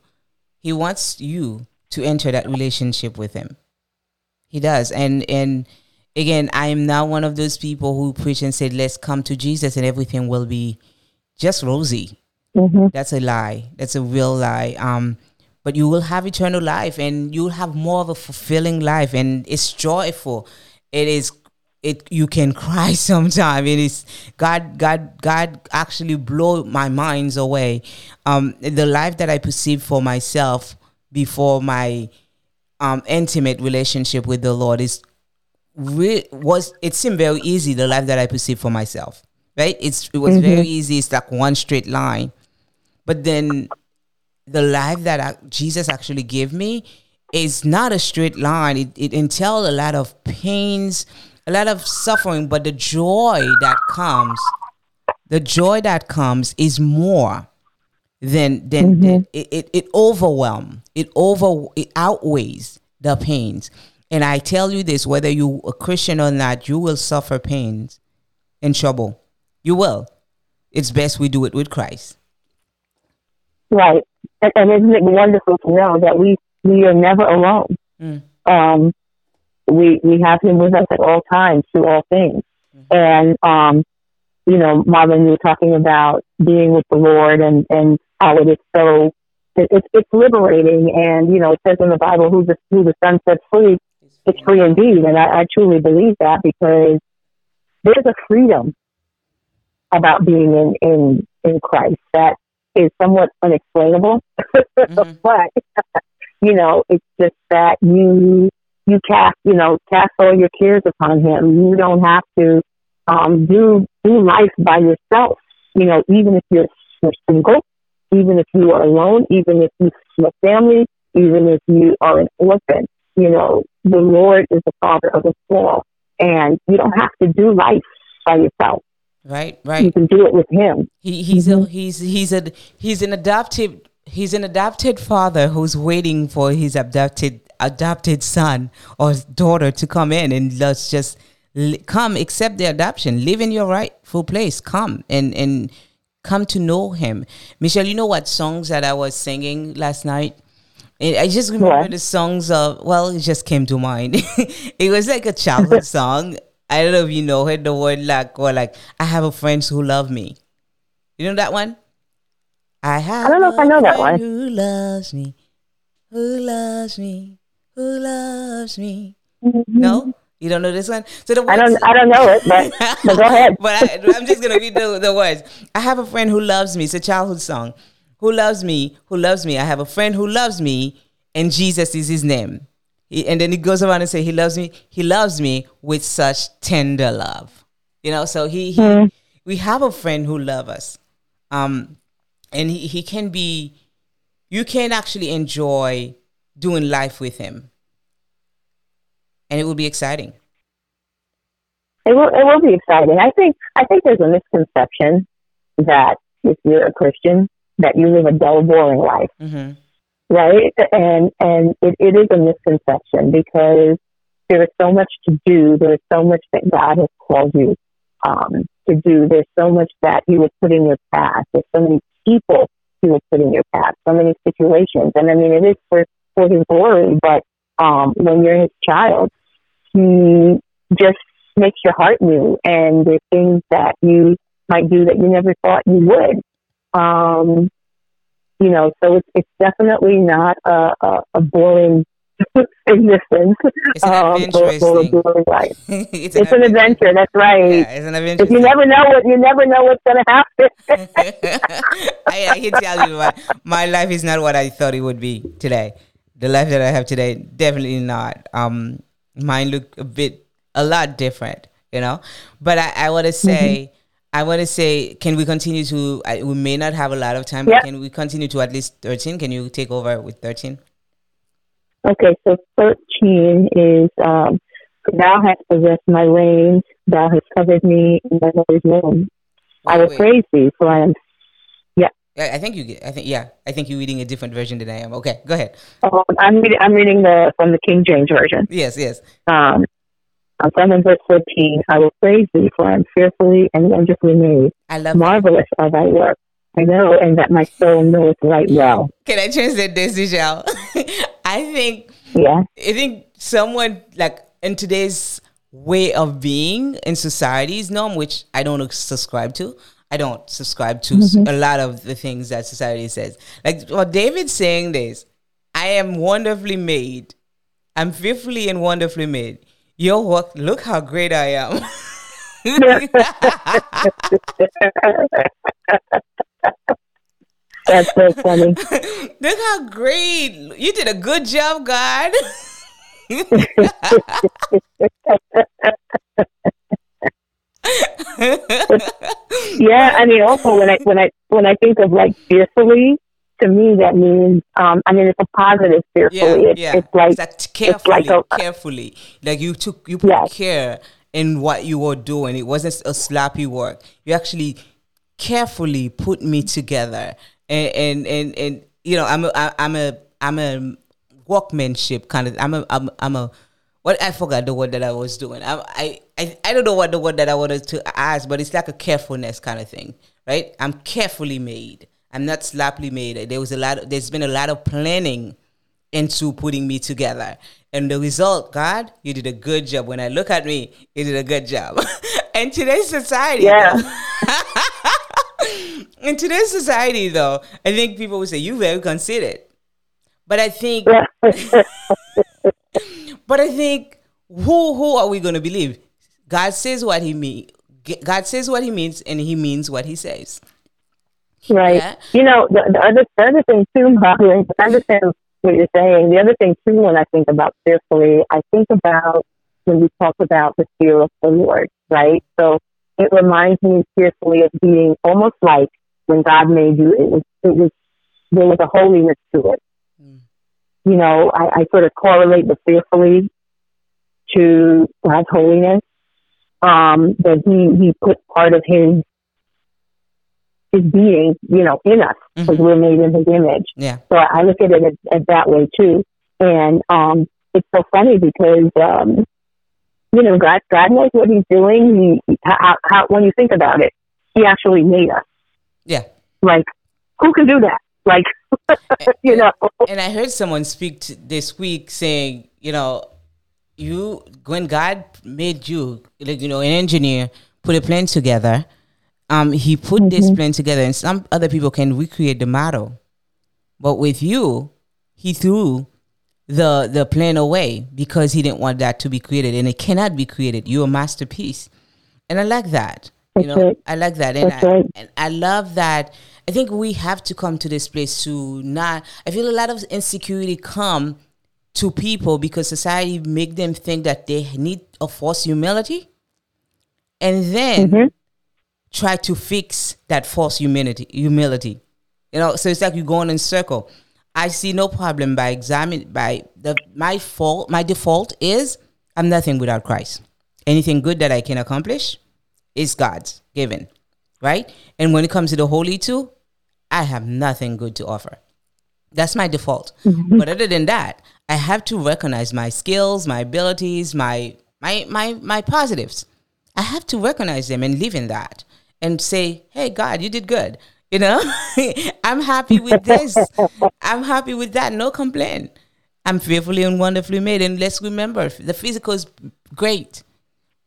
He wants you to enter that relationship with him. He does, and and again, I am not one of those people who preach and say, let's come to Jesus and everything will be just rosy. Mm-hmm. That's a lie. That's a real lie. Um, but you will have eternal life and you'll have more of a fulfilling life and it's joyful. It is it you can cry sometime. It is God God God actually blow my minds away. Um the life that I perceive for myself before my um intimate relationship with the Lord is re- was it seemed very easy the life that I perceived for myself. Right? It's it was mm-hmm. very easy. It's like one straight line. But then the life that I, Jesus actually gave me is not a straight line. It, it entails a lot of pains, a lot of suffering, but the joy that comes, the joy that comes is more than than, mm-hmm. than it, it, it overwhelms. It over it outweighs the pains. And I tell you this whether you a Christian or not, you will suffer pains and trouble. You will. It's best we do it with Christ. Right. And, and isn't it wonderful to know that we, we are never alone? Mm. Um, we, we have him with us at all times through all things. Mm-hmm. And, um, you know, Marvin, you were talking about being with the Lord and, and how it is so, it, it's, it's liberating. And, you know, it says in the Bible, who the, who the Son sets free it's free indeed. And I, I truly believe that because there's a freedom about being in, in, in Christ that is somewhat unexplainable. Mm-hmm. but, you know, it's just that you, you cast, you know, cast all your cares upon him. You don't have to, um, do, do life by yourself. You know, even if you're, you're single, even if you are alone, even if you have a family, even if you are an orphan, you know, the Lord is the father of us all. And you don't have to do life by yourself. Right, right. You can do it with him. He, he's mm-hmm. a, he's he's a he's an adoptive he's an adopted father who's waiting for his adopted adopted son or daughter to come in and let's just come accept the adoption live in your rightful place come and and come to know him michelle you know what songs that i was singing last night I just remember yeah. the songs of well, it just came to mind. it was like a childhood song. I don't know if you know it. The word like or like I have a friend who love me. You know that one? I have. I don't know if I know that one. Who loves me? Who loves me? Who loves me? Mm-hmm. No, you don't know this one. So the words, I don't. I don't know it, but, but go ahead. but I, am just gonna read the, the words. I have a friend who loves me. It's a childhood song who loves me, who loves me. I have a friend who loves me, and Jesus is his name. He, and then he goes around and say, He loves me. He loves me with such tender love. You know, so he, he mm. we have a friend who loves us. Um, and he, he can be you can actually enjoy doing life with him. And it will be exciting. It will it will be exciting. I think I think there's a misconception that if you're a Christian that you live a dull, boring life. Mm-hmm. right? And and it, it is a misconception because there is so much to do. There is so much that God has called you um, to do. There's so much that He would put in your path. There's so many people He would put in your path. So many situations. And I mean, it is for for His glory. But um, when you're His child, He just makes your heart new, and there's things that you might do that you never thought you would. Um, you know, so it's, it's definitely not a, a, a boring existence. It's an um, or, or boring life. it's, an, it's an adventure. That's right. Yeah, it's an adventure. You never know what you never know what's going to happen. I, I can tell you, my, my life is not what I thought it would be today. The life that I have today, definitely not. Um, mine look a bit, a lot different, you know. But I, I want to say. Mm-hmm I want to say, can we continue to? I, we may not have a lot of time, but can we continue to at least thirteen? Can you take over with thirteen? Okay, so thirteen is um, thou hast possessed my reins, thou hast covered me in my mother's womb. I will praise thee, for I am. I think you. Get, I think yeah. I think you're reading a different version than I am. Okay, go ahead. Um, I'm reading. I'm reading the from the King James version. Yes, yes. Um, I'm from in verse 14. I will praise thee, for I am fearfully and wonderfully made. I love Marvelous that. are thy works. I know, and that my soul knoweth right well. Can I translate this, Michelle? I think, yeah. I think someone like in today's way of being in society's norm, which I don't subscribe to. I don't subscribe to mm-hmm. a lot of the things that society says. Like what David's saying this, I am wonderfully made. I'm fearfully and wonderfully made. Yo, what? Look how great I am. That's so funny. Look how great. You did a good job, God. yeah, I mean also when I when I when I think of like fearfully, to me that means um, I mean it's a positive fearfully. Yeah, it's, yeah. it's like it's carefully, it's like a, carefully. Like you took you put yes. care in what you were doing. It wasn't a sloppy work. You actually carefully put me together, and and and, and you know I'm a I'm a I'm a workmanship kind of. I'm a I'm I'm a what I forgot the word that I was doing. I, I I I don't know what the word that I wanted to ask, but it's like a carefulness kind of thing, right? I'm carefully made. I'm not sloppily made. There was a lot. Of, there's been a lot of planning into putting me together, and the result, God, you did a good job. When I look at me, you did a good job. and today's society, yeah. in today's society, though, I think people would say you very considerate. But I think, but I think, who who are we going to believe? God says what He means. God says what He means, and He means what He says. Right. Yeah. You know, the, the, other the other thing too, Bobby, I understand what you're saying. The other thing too, when I think about fearfully, I think about when we talk about the fear of the Lord, right? So it reminds me fearfully of being almost like when God made you. It was it was there was a holiness to it. Mm. You know, I, I sort of correlate the fearfully to God's holiness. Um, that he he put part of his his being, you know, in us because mm-hmm. we're made in his image. Yeah. So I look at it as, as that way too. And um, it's so funny because, um, you know, God, God knows what he's doing. He, how, how, when you think about it, he actually made us. Yeah. Like, who can do that? Like, you know. And I heard someone speak this week saying, you know, you, when God made you, like, you know, an engineer, put a plan together, um, he put mm-hmm. this plan together, and some other people can recreate the model, but with you, he threw the the plan away because he didn't want that to be created, and it cannot be created. You're a masterpiece, and I like that. You know, right. I like that, and I, right. and I love that. I think we have to come to this place to not. I feel a lot of insecurity come to people because society make them think that they need a false humility, and then mm-hmm. try to fix that false humility humility. You know so it's like you're going in circle. I see no problem by examining by the my fault my default is i'm nothing without christ. Anything good that i can accomplish is god's given right? And when it comes to the holy two i have nothing good to offer. That's my default. Mm-hmm. But other than that, I have to recognize my skills, my abilities, my my my my positives. I have to recognize them and live in that and say, "Hey God, you did good." You know? I'm happy with this. I'm happy with that. No complaint. I'm fearfully and wonderfully made. And let's remember, the physical is great,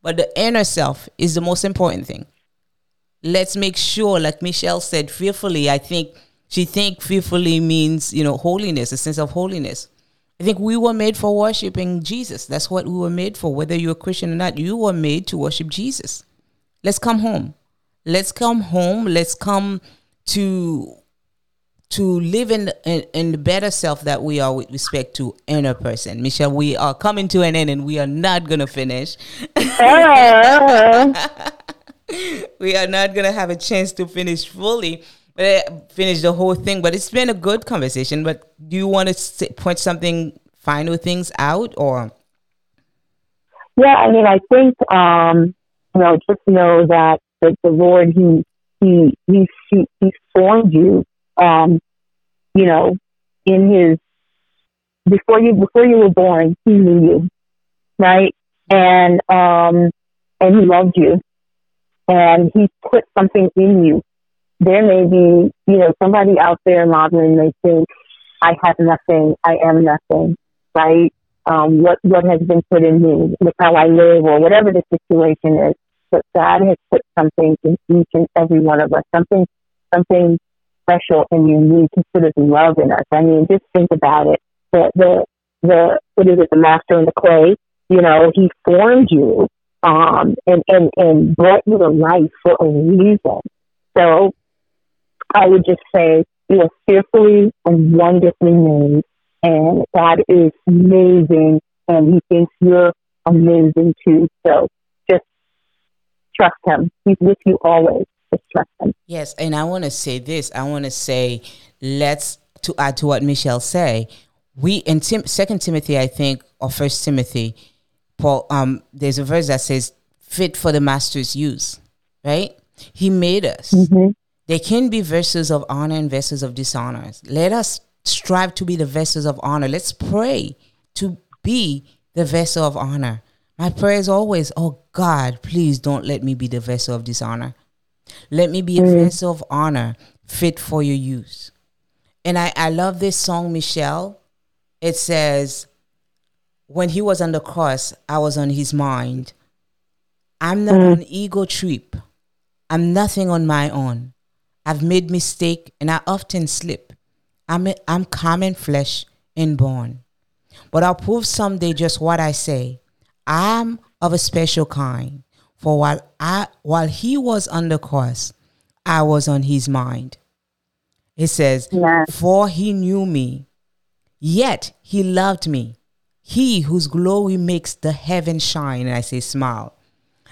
but the inner self is the most important thing. Let's make sure, like Michelle said, fearfully, I think she think fearfully means, you know, holiness, a sense of holiness. I think we were made for worshiping Jesus. That's what we were made for. Whether you're a Christian or not, you were made to worship Jesus. Let's come home. Let's come home. Let's come to to live in, in, in the better self that we are with respect to inner person. Michelle, we are coming to an end and we are not gonna finish. Uh-huh. we are not gonna have a chance to finish fully finish the whole thing. But it's been a good conversation. But do you want to point something final things out or? Yeah, I mean, I think um, you know, just know that the, the Lord he he he he, he formed you, um, you know, in His before you before you were born, He knew you, right? And um, and He loved you, and He put something in you there may be, you know, somebody out there modeling, they think, I have nothing, I am nothing, right? Um, what, what has been put in me, look how I live, or whatever the situation is. But God has put something in each and every one of us, something, something special and unique. He put his love in us. I mean, just think about it. The, the, the, what is it, the master in the clay? You know, he formed you, um, and, and, and brought you to life for a reason. So I would just say you are fearfully and wonderfully made, and God is amazing, and He thinks you're amazing too. So just trust Him. He's with you always. Just trust Him. Yes, and I want to say this. I want to say, let's to add to what Michelle say. We in Tim, Second Timothy, I think, or First Timothy, Paul. Um, there's a verse that says, "Fit for the master's use." Right? He made us. Mm-hmm. There can be vessels of honor and vessels of dishonor. Let us strive to be the vessels of honor. Let's pray to be the vessel of honor. My prayer is always, oh God, please don't let me be the vessel of dishonor. Let me be a mm. vessel of honor fit for your use. And I, I love this song, Michelle. It says, when he was on the cross, I was on his mind. I'm not mm. an ego trip. I'm nothing on my own. I've made mistake and I often slip. I'm, a, I'm common flesh and bone. But I'll prove someday just what I say. I'm of a special kind. For while I while he was on the cross, I was on his mind. It says, For he knew me, yet he loved me. He whose glory makes the heaven shine, and I say, smile.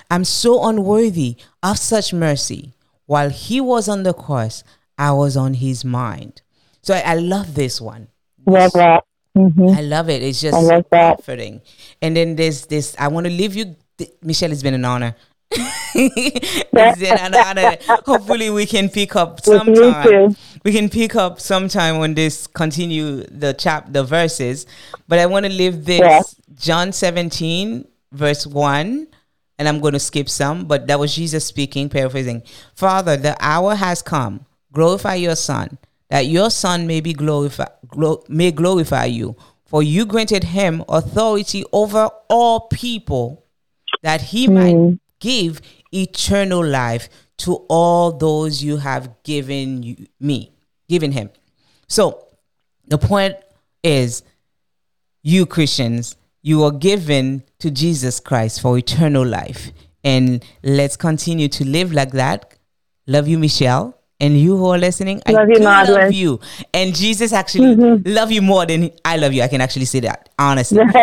I'm so unworthy of such mercy. While he was on the cross, I was on his mind. So I, I love this one. Love that. Mm-hmm. I love it. It's just I love that. comforting. And then there's this. I want to leave you. Michelle, it's been an honor. it's been an honor. Hopefully, we can pick up sometime. We can pick up sometime when this continue the chap the verses. But I want to leave this yeah. John 17 verse 1 and I'm going to skip some, but that was Jesus speaking, paraphrasing. Father, the hour has come. Glorify your Son, that your Son may be glorify, glo- may glorify you. For you granted him authority over all people, that he mm. might give eternal life to all those you have given you, me, given him. So the point is, you Christians, you are given to Jesus Christ for eternal life. And let's continue to live like that. Love you, Michelle. And you who are listening, love I you, love you. And Jesus actually mm-hmm. love you more than I love you. I can actually say that, honestly.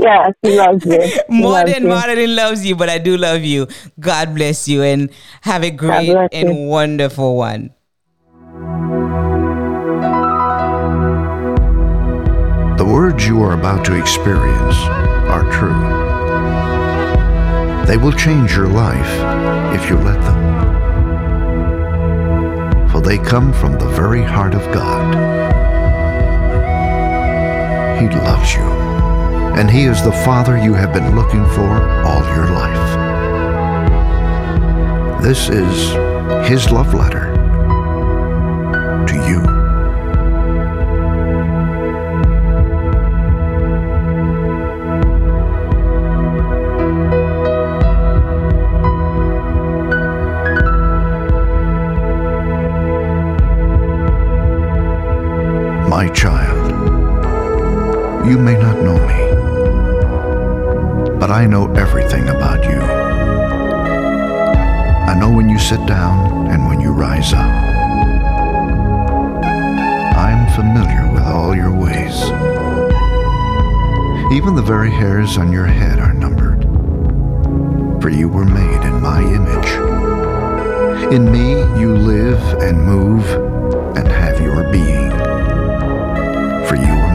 yes, he loves you. He more loves than Martin loves you, but I do love you. God bless you and have a great and you. wonderful one. Words you are about to experience are true. They will change your life if you let them. For they come from the very heart of God. He loves you, and He is the Father you have been looking for all your life. This is His love letter you may not know me, but I know everything about you. I know when you sit down and when you rise up. I am familiar with all your ways. Even the very hairs on your head are numbered, for you were made in my image. In me you live and move and have your being for you are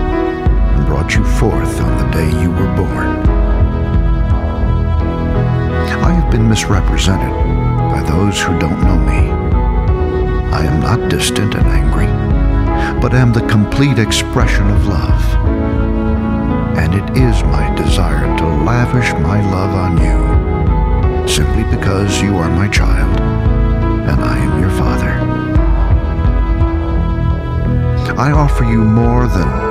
brought you forth on the day you were born. I have been misrepresented by those who don't know me. I am not distant and angry, but am the complete expression of love. And it is my desire to lavish my love on you simply because you are my child and I am your father. I offer you more than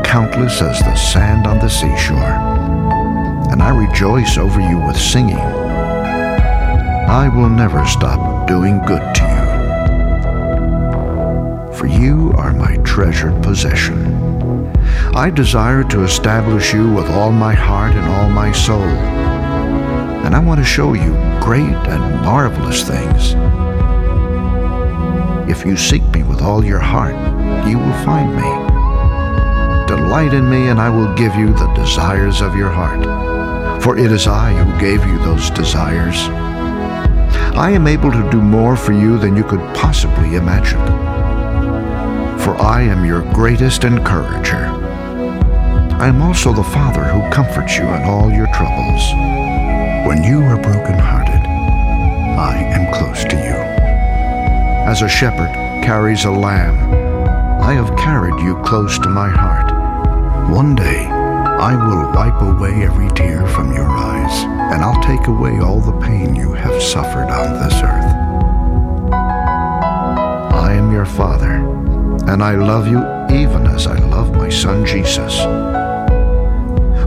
countless as the sand on the seashore, and I rejoice over you with singing. I will never stop doing good to you, for you are my treasured possession. I desire to establish you with all my heart and all my soul, and I want to show you great and marvelous things. If you seek me with all your heart, you will find me. Delight in me, and I will give you the desires of your heart. For it is I who gave you those desires. I am able to do more for you than you could possibly imagine. For I am your greatest encourager. I am also the Father who comforts you in all your troubles. When you are brokenhearted, I am close to you. As a shepherd carries a lamb, I have carried you close to my heart. One day, I will wipe away every tear from your eyes, and I'll take away all the pain you have suffered on this earth. I am your Father, and I love you even as I love my Son Jesus.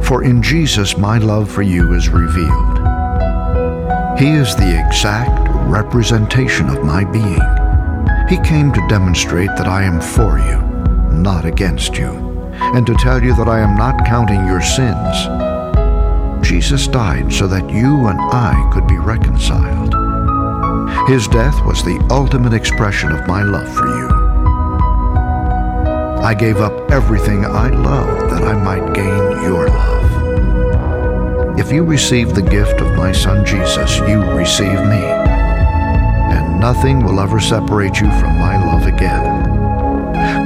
For in Jesus my love for you is revealed. He is the exact representation of my being. He came to demonstrate that I am for you, not against you, and to tell you that I am not counting your sins. Jesus died so that you and I could be reconciled. His death was the ultimate expression of my love for you. I gave up everything I loved that I might gain your love. If you receive the gift of my Son Jesus, you receive me. And nothing will ever separate you from my love again.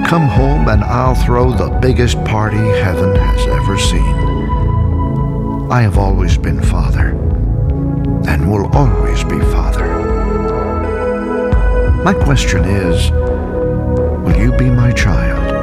Come home and I'll throw the biggest party heaven has ever seen. I have always been Father and will always be Father. My question is Will you be my child?